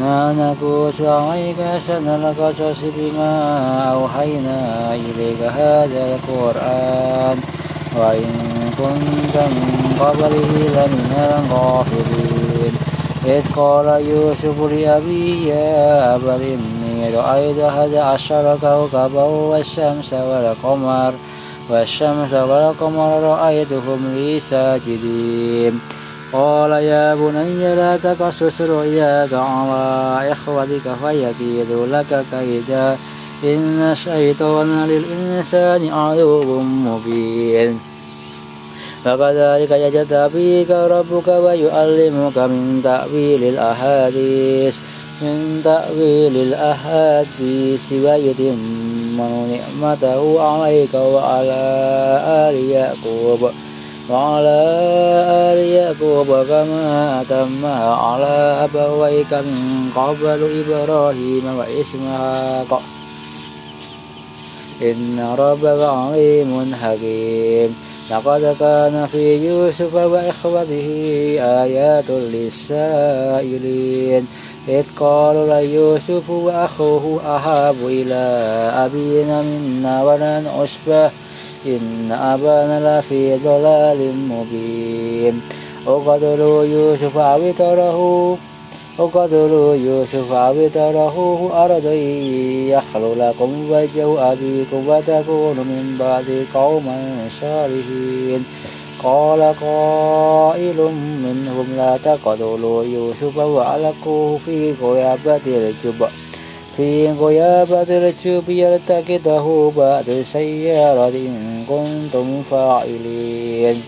نقص عليك أحسن القصص بما أوحينا إليك هذا القرآن وإن كنت من قبله لمن الغافلين. إذ قال يوسف لأبيه يا أبت إني رأيت أحد عشر كوكبا والشمس والقمر والشمس والقمر رأيتهم لي ساجدين. قال يا بني لا تقصص رؤياك على إخوتك فيكيدوا لك كيدا. إن الشيطان للإنسان عدو مبين. فكذلك يجتبيك ربك ويعلمك من تأويل الأحاديث من تأويل الأحاديث ويتم نعمته عليك وعلى آل يعقوب. وعلى آل يعقوب كما أتمها على أبويك من قبل إبراهيم وإسماعيل إن ربك عليم حكيم. لقد كان في يوسف وإخوته آيات للسائلين. إذ قالوا ليوسف وأخوه أحب إلى أبينا منا ولن أشبه إن أبانا لفي ضلال مبين. وقتلوا يوسف أو تره وقتلوا يوسف أو ترهوه أرضا يخلو لكم وجه أبيكم وتكونوا من بعد قوما صالحين. قال قائل منهم لا تقتلوا يوسف وألقوه في غيابة الجب في غيابة الجب يلتقطه بعد السيارة إن كنتم فاعلين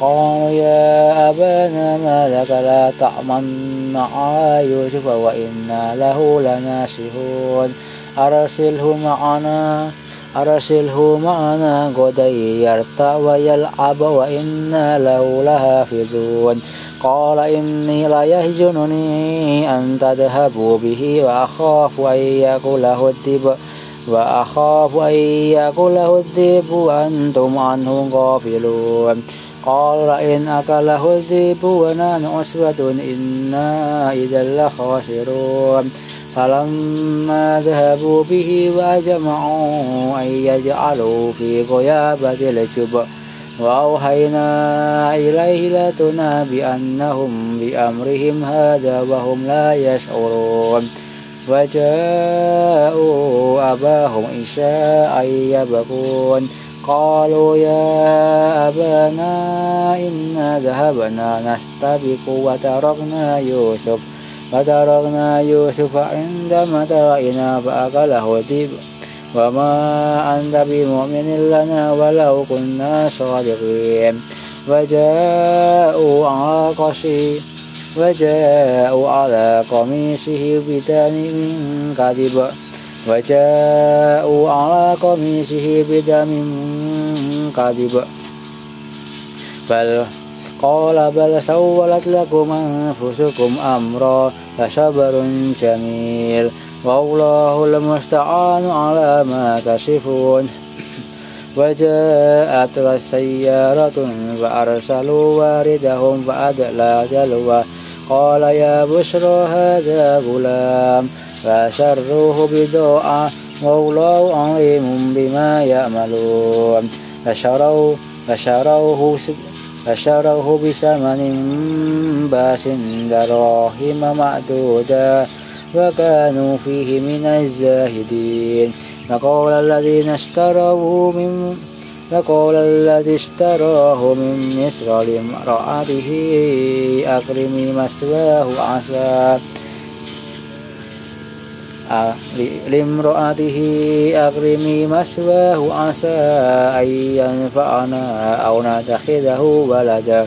قالوا يا أبانا ما لك لا تأمن على يوسف وإنا له لناسحون أرسله معنا أرسله معنا غدا يرتع ويلعب وإنا له لحافظون قال إني لا يهجنني أن تذهبوا به وأخاف أن يأكله الذئب وأخاف أن يأكله الذئب وأنتم عنه غافلون. قال إن أكله الذئب ونحن عصبة إنا إذا لخاسرون. فلما ذهبوا به وأجمعوا أن يجعلوا في غيابة الجب. وأوحينا إليه لتنبئنهم بأمرهم هذا وهم لا يشعرون. وجاءوا أباهم إشاء يبكون قالوا يا أبانا إنا ذهبنا نستبق وتركنا يوسف. وتركنا يوسف عند متاعنا فأكله الذئب وما أنت بمؤمن لنا ولو كنا صادقين وجاءوا على قصي وجاءوا على قميصه بدم من كذب وجاءوا على قميصه بدم كذب بل قال بل سولت لكم أنفسكم أمرا فصبر جميل والله المستعان على ما تصفون وجاءت السيارة فأرسلوا واردهم فأدلى دلوه قال يا بشرى هذا غلام فسروه بدعاء. والله عليم بما يعملون. فشروا فشروه فشروه بثمن باس دراهم معدودا وكانوا فيه من الزاهدين. فقال الذين اشتروه من فقال الذي اشتراه من مصر لامرأته أكرمي مثواه عسى. لامرأته أكرمي مثواه عسى أن ينفعنا أو نتخذه ولدا.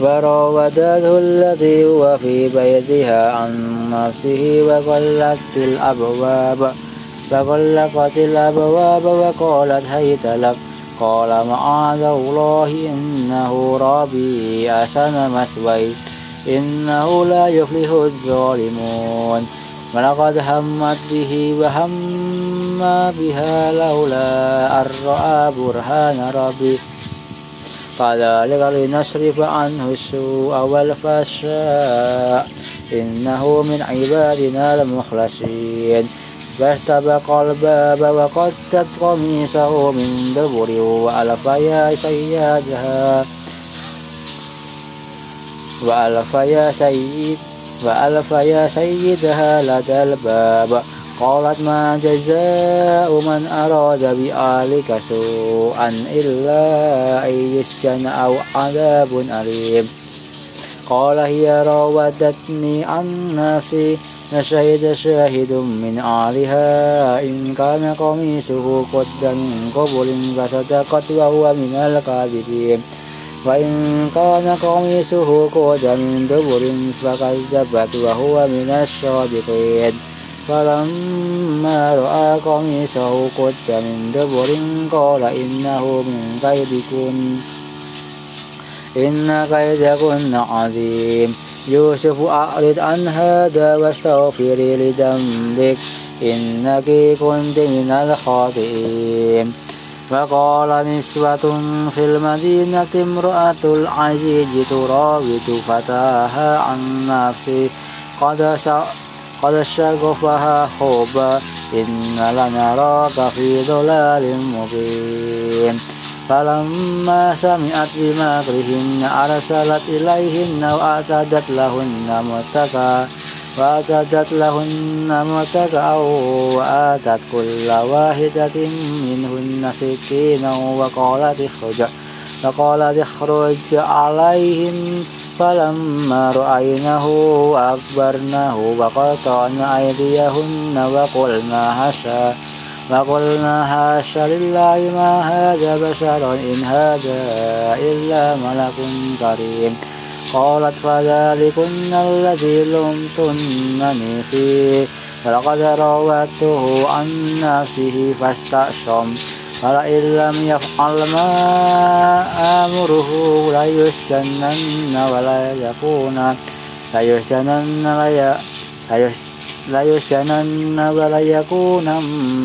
وراودته التي هو في بيتها عن نفسه وغلقت الأبواب فغلقت الأبواب وقالت هيت لك قال معاذ الله إنه ربي أحسن مثوي إنه لا يفلح الظالمون. ولقد همت به وهم بها لولا أن رأى برهان ربي. كذلك لنصرف عنه السوء والفحشاء. إنه من عبادنا المخلصين. فاستبق الباب وقدت قميصه من دبر وألف يا سيدها. وألف يا سيد وألف يا سيدها لدى الباب. قالت ما جزاء من أراد بآلك سوءا إلا أن يسجن أو عذاب أليم قال هي راودتني عن نفسي فشهد شاهد من أهلها إن كان قميصه قد من قبل فصدقت وهو من الكاذبين وإن كان قميصه قد من دبر فكذبت وهو من الصادقين فلما رأى قميصه قد من دبر قال إنه من كيدكن. إن كيدكن عظيم. يوسف أعرض عن هذا واستغفري لذنبك. إنك كنت من الخاطئين. وقال نسوة في المدينة امرأة العزيز تراود فتاها عن نفسه. قد قد شغفها حبا إن لنراك في ضلال مبين. فلما سمعت بمكرهن أرسلت إليهن وأعتدت لهن متكأ وأعتدت لهن متكأ وآتت كل واحدة منهن سكينا وقالت اخرج فقالت اخرج عليهن. فلما رأينه أكبرناه وقطعن أيديهن وقلنا هشا فقلنا حاش لله ما هذا بشر إن هذا إلا ملك كريم قالت فذلكن الذي لمتنني فيه فلقد راودته عن نفسه فاستعصم فلئن لم يفعل ما آمره ليسجنن ولا يكون ليسجنن ليسجنن وليكون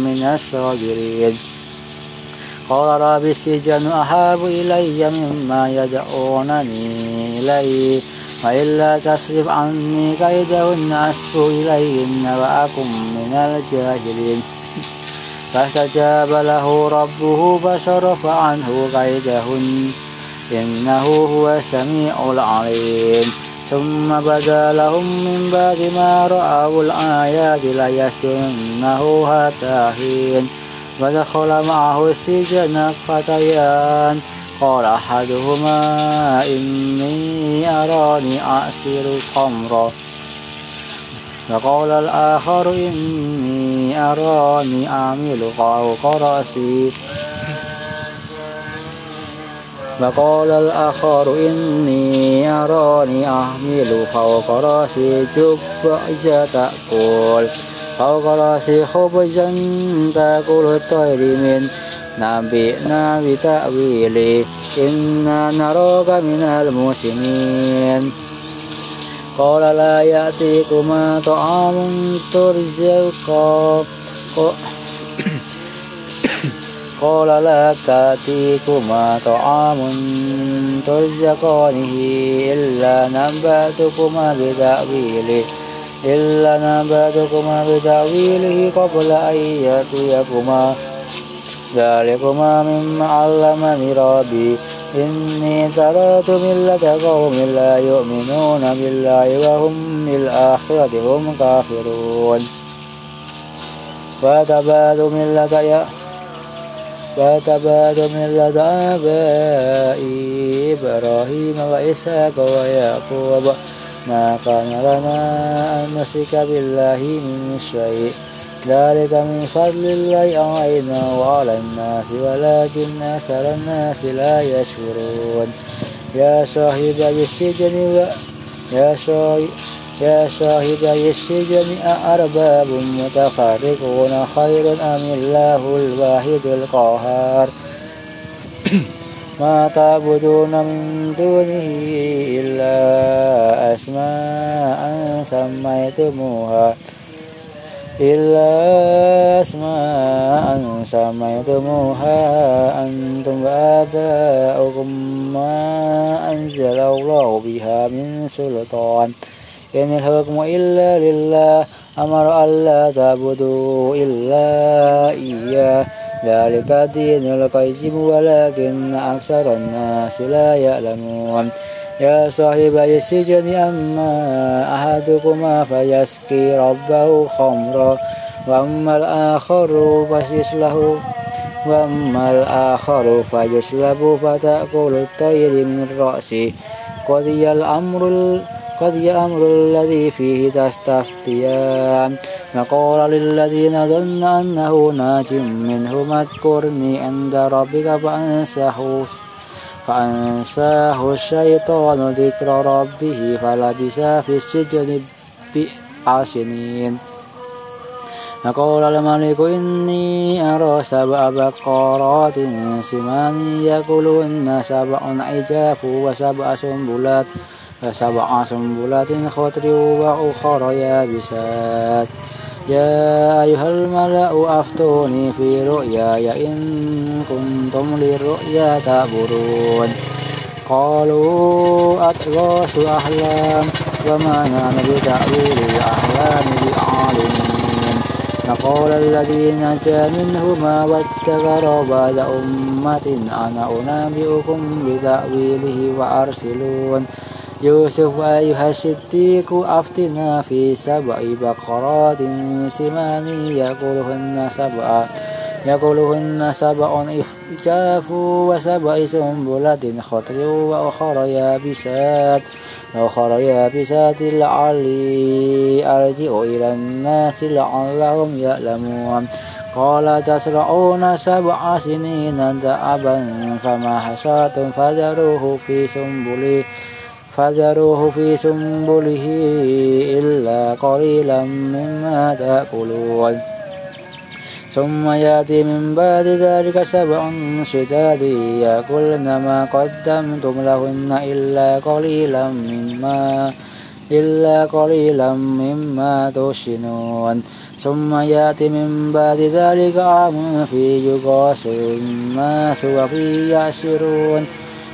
من الصاغرين قال رب السجن أحاب إلي مما يدعونني إليه وإلا تصرف عني كيدهن أسف إليهن وأكن من الجاهلين. فاستجاب له ربه فصرف عنه كيدهن إنه هو السميع العليم. ثم بدا لهم من بعد ما رأوا الآيات ليسجننه حتى حين. ودخل معه السجن فتيان قال أحدهما إني أراني أعصر خمرا وقال الآخر إني أراني أعمل فوق رأسي. وقال الآخر إني أراني أحمل فوق رأسي جبعة تأكل. فوق رأسي خبزا تأكل الطير من نبئنا بتأويله إنا نراك من المسلمين قال لا يأتيكما طعام ترزقا قال لا تأتيكما طعام ترزقانه إلا نبأتكما بتأويله. إلا نبأتكما بتأويله قبل أن يأتيكما. ذلكما مما علمني ربي. إني تركت ملة قوم لا يؤمنون بالله وهم بالآخرة هم كافرون. فتبادوا ملة يأ واتبعت ملة آبائي إبراهيم وإسحاق ويعقوب. ما كان لنا أن نشرك بالله من شيء. ذلك من فضل الله علينا وعلى الناس ولكن أكثر الناس لا يشكرون. يا صاحب السجن يا صاحب يا صاحبي السجن أأرباب متفرقون خير أم الله الواحد القهار؟ ما تعبدون من دونه إلا أسماء سميتموها. إلا أسماء سميتموها أنتم وآباؤكم ما أنزل الله بها من سلطان. إن الحكم إلا لله أمر ألا تعبدوا إلا إياه. ذلك الدين القيم ولكن أكثر الناس لا يعلمون. يا صاحب السجن أما أحدكما فيسقي ربه خمرا وأما الآخر فيسله وأما الآخر فيسلب فتأكل الطير من رأسه. قضي الأمر قضي الأمر الذي فيه تستفتيان. فقال للذين ظن أنه ناج منهم اذكرني عند ربك فأنساه. فأنساه الشيطان ذكر ربه فلبس في السجن بضع سنين. فقال الملك إني أرى سبع بقرات سمان يأكلهن سبع عجاف وسبع سنبلات فسبع سنبلات خضر وأخر يابسات. يا أيها الملأ أفتوني في رؤياي إن كنتم للرؤيا تعبرون قالوا أضغاث أحلام وما نحن بتأويل الأحلام بعالمين. فقال الذي نجا منهما واتذر بعد أمة أنا أنبئكم بتأويله وأرسلون. يوسف أيها الصديق أفتنا في سبع بقرات سمان يأكلهن سبع. يأكلهن سبع إحجاف وسبع سنبلة خضر وأخر يابسات. وأخر يابسات لعلي أرجع إلى الناس لعلهم يعلمون. قال تزرعون سبع سنين دأبا فما حصاتم فذروه في سنبله فذروه في سنبله إلا قليلا مما تأكلون. ثم يأتي من بعد ذلك سبع شداد يأكلن ما قدمتم لهن إلا قليلا مما إلا قليلا مما تحسنون. ثم يأتي من بعد ذلك عام في يغاث الناس وفي يعشرون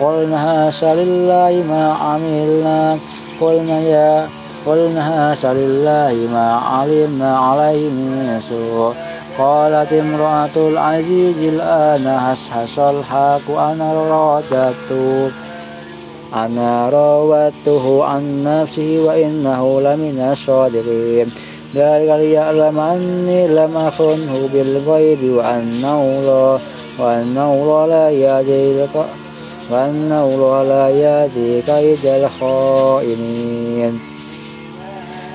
قلنا هاش لله ما عملنا. قلنا يا قلنا هاش لله ما علمنا عليه من سوء. قالت امرأة العزيز الآن هشهش الحق أنا راودته أنا راودته عن نفسه وإنه لمن الصادقين. ذلك ليعلم أني لم أخنه بالغيب وأنه لا وأنه لا يهدي وأنه لا يهدي كيد الخائنين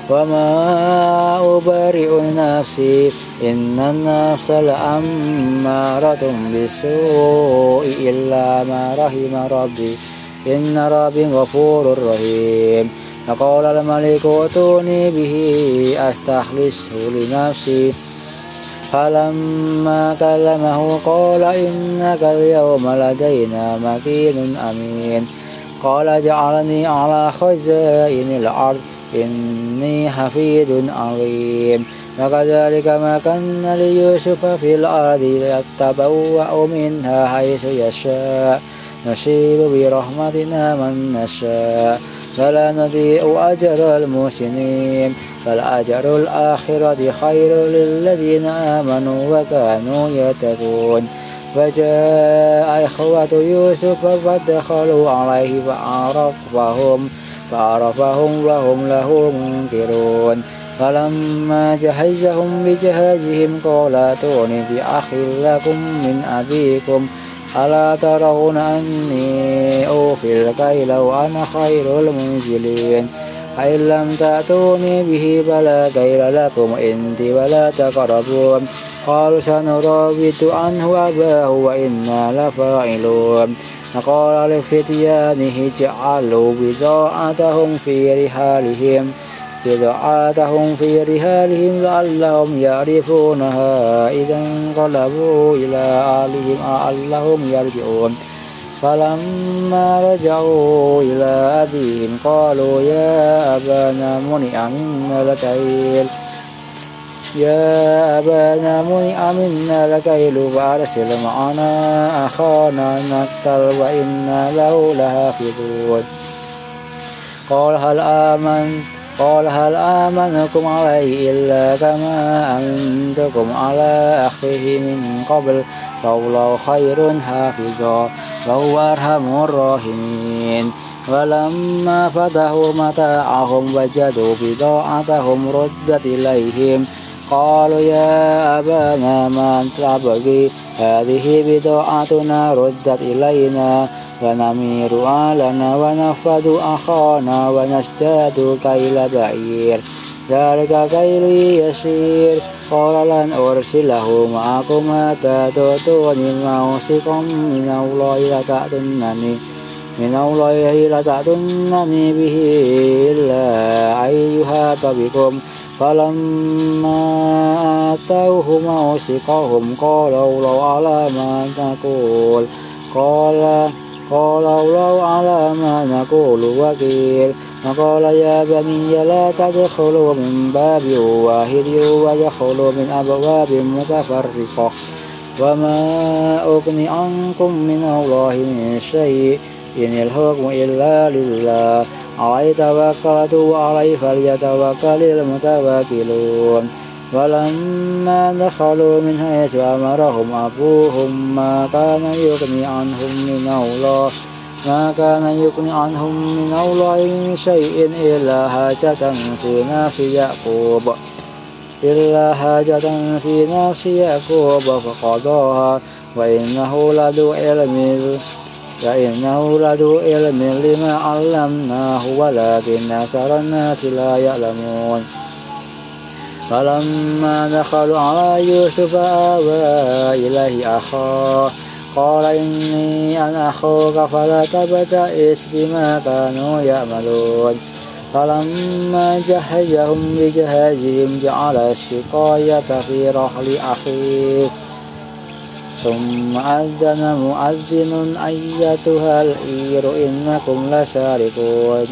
وما أبرئ نفسي إن النفس لأمارة بالسوء إلا ما رحم ربي إن ربي غفور رحيم فقال الملك ائتوني به أستخلصه لنفسي فلما كلمه قال إنك اليوم لدينا مكين أمين. قال جعلني على خزائن الأرض إني حفيظ عليم وكذلك مكنا ليوسف في الأرض يتبوأ منها حيث يشاء. نصيب برحمتنا من نشاء. فلا نضيء أجر المحسنين فالأجر الآخرة خير للذين آمنوا وكانوا يتقون. فجاء إخوة يوسف فدخلوا عليه فعرفهم فعرفهم وهم له منكرون. فلما جهزهم بجهازهم قال أتوني بأخ لكم من أبيكم؟ ألا ترون أني أوفي الكيل وأنا خير المنزلين؟ فإن لم تأتوني به فلا كيل لكم عندي ولا تقربون. قالوا سنراود عنه أباه وإنا لفاعلون. فقال لفتيانه اجعلوا بضاعتهم في رحالهم. بضاعتهم في رحالهم لعلهم يعرفونها إذا انقلبوا إلى أهلهم لعلهم يرجعون. فلما رجعوا إلى أبيهم قالوا يا أبانا منع منا الكيل يا أبانا منع منا الكيل فأرسل معنا أخانا نكتل وإنا له لحافظون. قال هل آمنت قال هل آمنكم عليه إلا كما أمنتكم على أخيه من قبل فالله خير حافظا وهو أرحم الراحمين. ولما فتحوا متاعهم وجدوا بضاعتهم ردت إليهم قالوا يا أبانا ما تبغي هذه بضاعتنا ردت إلينا ونمير أهلنا ونفد أخانا ونزداد كيل بعير. ذلك كيل يسير. قال لن أرسله معكم حتى تؤتوني موثقا من الله لتأتونني من الله لتأتونني به إلا أن يحاط بكم فلما آتوه موثقهم قالوا لو على ما نقول قال قالوا لو على ما نقول وكيل. وقال يا بني لا تدخلوا من باب واحد وادخلوا من أبواب متفرقة. وما أغني عنكم من الله من شيء إن الحكم إلا لله. عليه توكلت وعليه فليتوكل المتوكلون ولما دخلوا من حيث أمرهم أبوهم ما كان يغني عنهم من الله ما كان يغني عنهم من الله من شيء إلا حاجة في نفس يعقوب. إلا حاجة في نفس يعقوب فقضاها وإنه لذو علم فإنه لذو علم لما علمناه ولكن أكثر الناس لا يعلمون. فلما دخلوا على يوسف آوى إليه أخاه قال إني أنا أخوك فلا تبتئس بما كانوا يعملون. فلما جهزهم بجهازهم جعل السقاية في رحل أخيه. ثم أذن مؤذن أيتها العير إنكم لسارقون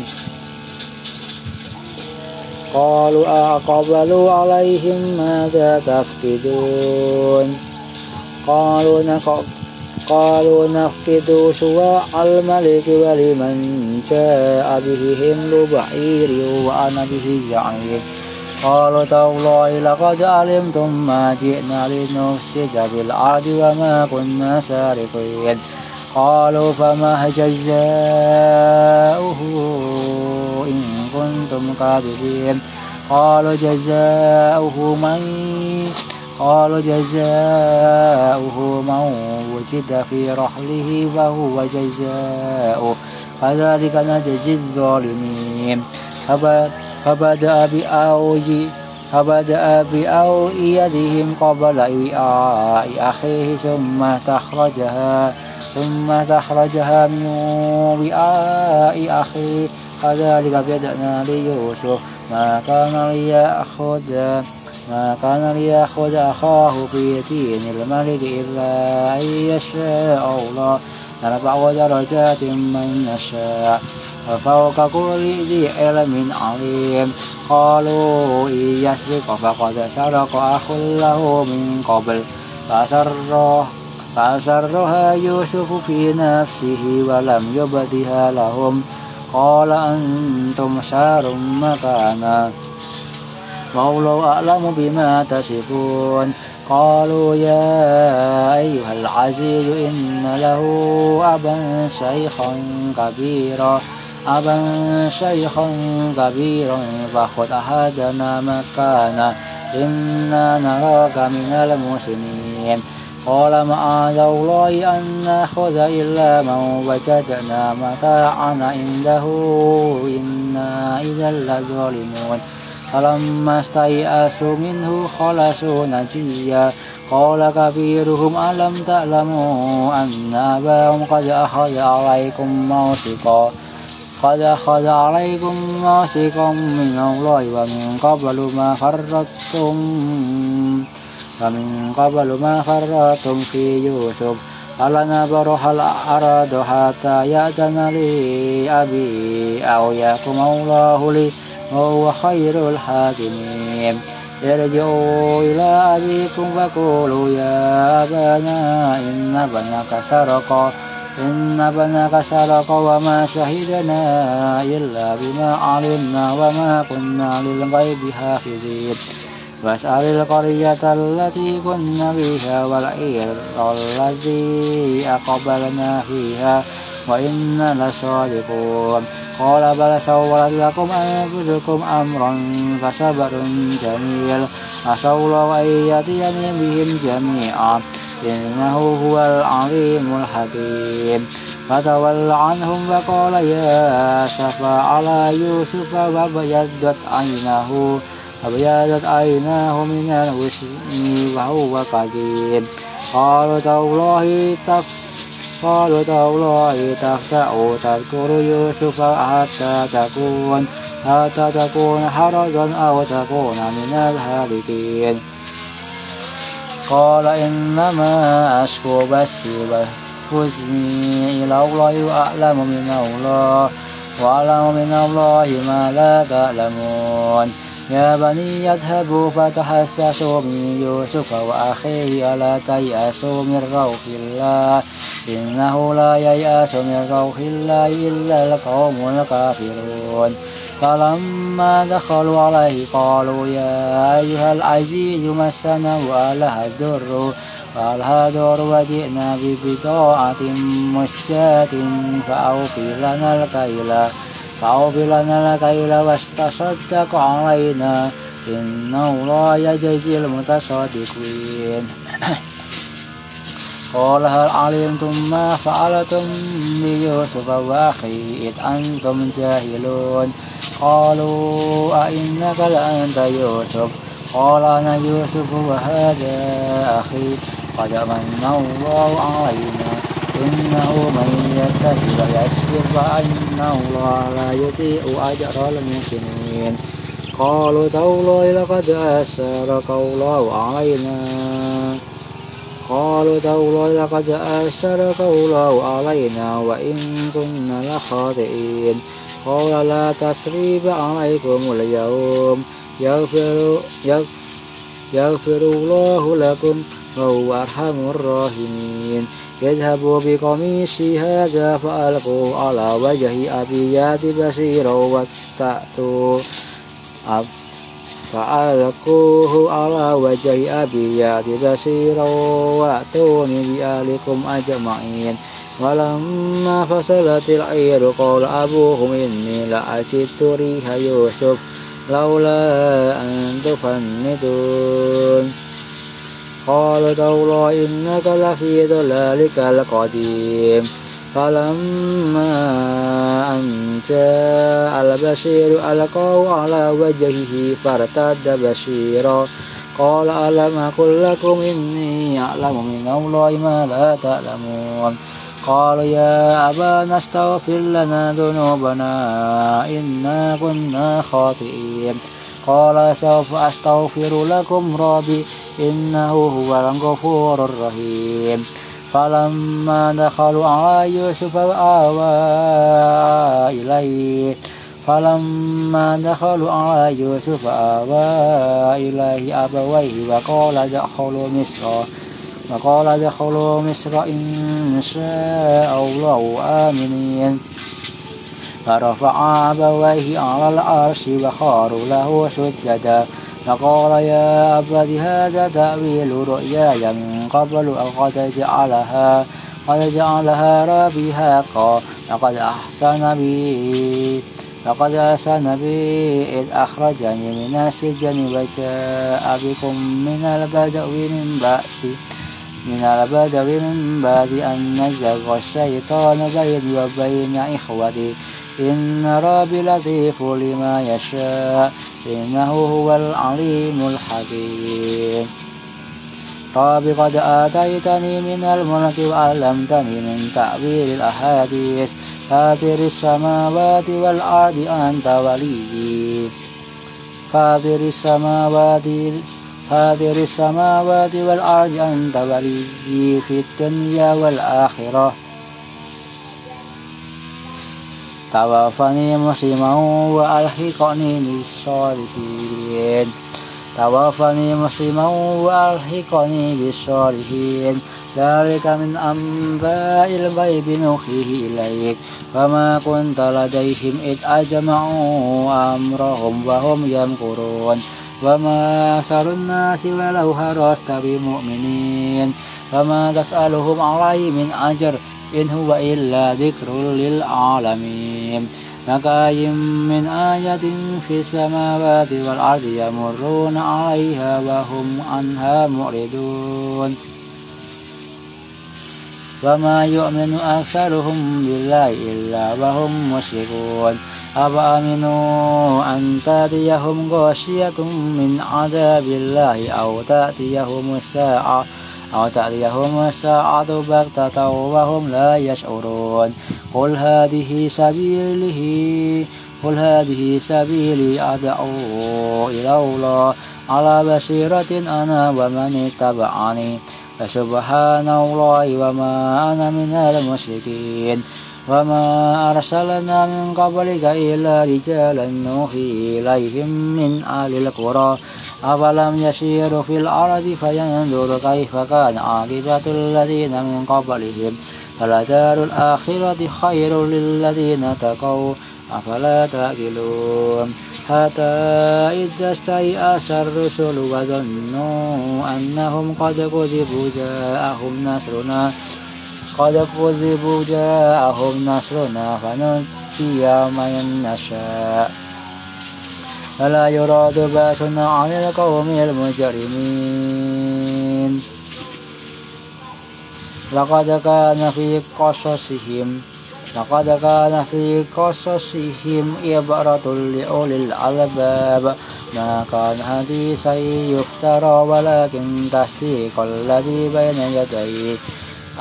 قالوا أقبلوا عليهم ماذا تفقدون؟ قالوا قالوا نفقد سواء الملك ولمن جاء به حمل بعير وأنا به زعيم. قالوا تالله لقد علمتم ما جئنا لنفسد بالأرض وما كنا سارقين قالوا فما جزاؤه إن كنتم كاذبين قالوا جزاؤه من قالوا جزاؤه من وجد في رحله فهو جزاؤه كذلك نجزي الظالمين. فبدأ بأوجي فبدأ بأوئيتهم قبل وعاء أخيه ثم تخرجها ثم تخرجها من وعاء أخيه. كذلك بدأنا ليوسف. ما كان ليأخذ ما كان ليأخذ أخاه في دين الملك إلا أن يشاء الله. نرفع درجات من نشاء وفوق كل ذي علم عليم قالوا إن يسرق فقد سرق أخ له من قبل فأسره فأسرها يوسف في نفسه ولم يبدها لهم قال أنتم شار مكانا والله أعلم بما تصفون قالوا يا أيها العزيز إن له أبا شيخا كبيرا أبا شيخا كبيرا فخذ أحدنا مكانا إنا نراك من المسلمين. قال معاذ الله أن نأخذ إلا من وجدنا متاعنا عنده إنا إذا لظالمون. فلما استيأسوا منه خلصوا نجيا. قال كبيرهم ألم تعلموا أن أباهم قد أخذ عليكم موثقا؟ قد أخذ عليكم موثقا من الله ومن قبل ما فرطتم ومن قبل ما فرطتم في يوسف. فلنبرح الأرض حتى يأذن لي أبي أو يحكم الله لي وهو خير الحاكمين؟ ارجعوا إلى أبيكم فقولوا يا أبانا إن ابنك سرق إن ابنك سرق وما شهدنا إلا بما علمنا وما كنا للغيب حافظين. واسأل القرية التي كنا فيها والعير الذي أقبلنا فيها وإنا لصادقون. قال بل سولت لكم أنفسكم أمرا فصبر جميل. عسى الله أن يأتيني بهم جميعا. إنه هو العليم الحكيم. فتول عنهم وقال يا شفا على يوسف وابيضت عيناه فبيضت عيناه من الحزن وهو قديم. قالوا تالله قالوا تالله تفتأ تذكر يوسف حتى تكون حتى تكون حرجا أو تكون من الهالكين. قال إنما أشكو بثي وحزني إلى الله وأعلم من الله وأعلم من الله ما لا تعلمون. يا بني اذهبوا فتحسسوا من يوسف وأخيه ألا تيأسوا من روح الله. إنه لا ييأس من روح الله إلا القوم الكافرون. فلما دخلوا عليه قالوا يا أيها العزيز مسنا وأله الدر وأله الدر وجئنا ببضاعة مشتاة فأوفي لنا الكيل. فأوفي لنا الكيل واستصدق علينا. إن الله يجزي المتصدقين. قال هل علمتم ما فعلتم بيوسف وأخيه؟ إذ أنتم جاهلون. قالوا أئنك لأنت يوسف؟ قال أنا يوسف وهذا أخي قد من الله علينا إنه من يتق ويصبر فإن الله لا يضيع أجر المحسنين. قالوا تالله لقد أسرك الله علينا. قالوا تالله لقد أسرك الله علينا وإن كنا لخاطئين. قال لا تسريب عليكم اليوم يغفر, يغفر الله لكم وهو أرحم الراحمين اذهبوا بقميصي هذا فألقوا على وجه أبي يات بصيرا واتأتوا فألقوه على وجه أبي يات بصيرا وأتوني بأهلكم أجمعين ولما فصلت العير قال أبوهم إني لأجدت ريح يوسف لولا أن تفندون. قالوا تالله إنك لفي ضلالك القديم. فلما أن جاء البشير ألقاه على وجهه فارتد بشيرا. قال ألم أقل لكم إني أعلم من الله ما لا تعلمون. قالوا يا أبانا استغفر لنا ذنوبنا إنا كنا خاطئين. قال سوف أستغفر لكم ربي إنه هو الغفور الرحيم. فلما دخلوا على يوسف آوى إليه. فلما دخلوا على يوسف آوى إليه أبويه وقال ادخلوا مصر. وقال ادخلوا مصر إن شاء الله آمنين. فرفع أبويه على العرش وخاروا له سجدا. فقال يا أبت هذا تأويل رؤياي من قبل قد جعلها قد جعلها ربي حقا لقد أحسن بي لقد أحسن بي إذ أخرجني من السجن وجاء بكم من البدو من بعد من البدو من بعد أن نزغ الشيطان بيني وبين إخوتي. إن ربي لطيف لما يشاء. إنه هو العليم الحكيم. رب قد آتيتني من الملك وعلمتني من تأويل الأحاديث. فاطر السماوات والأرض أنت وليي فاطر السماوات فاطر السماوات والأرض أنت وليي في الدنيا والآخرة. توفني مسلما وألحقني بالصالحين. توفني مسلما وألحقني بالصالحين. ذلك من أنباء الغيب نوحيه إليك. وما كنت لديهم إذ أجمعوا أمرهم وهم يمكرون. وما أكثر الناس ولو هرست بمؤمنين وما تسألهم عليه من أجر إن هو إلا ذكر للعالمين فكاين من آية في السماوات والأرض يمرون عليها وهم عنها معرضون وما يؤمن أكثرهم بالله إلا وهم مشركون أفأمنوا أن تأتيهم غاشية من عذاب الله أو تأتيهم الساعة أو تأتيهم الساعة بغتة وهم لا يشعرون قل هذه سبيله قل هذه سبيلي أدعو إلى الله على بصيرة أنا ومن اتبعني فسبحان الله وما أنا من المشركين وما أرسلنا من قبلك إلا رجالا نوحي إليهم من أهل القرى أفلم يسيروا في الأرض فينظروا كيف كان عاقبة الذين من قبلهم فلدار الآخرة خير للذين تقوا أفلا تأكلون حتى إذا استيأس الرسل وظنوا أنهم قد كذبوا جاءهم نصرنا قد كذبوا جاءهم نصرنا فنجي من نشاء. فلا يراد بأسنا عن القوم المجرمين. لقد كان في قصصهم لقد كان في قصصهم عبرة لأولي الألباب. ما كان حديثا يفترى ولكن تصديق الذي بين يديه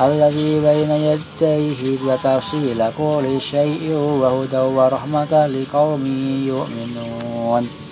الذي بين يديه وتفصيل كل شيء وهدى ورحمة لقوم يؤمنون.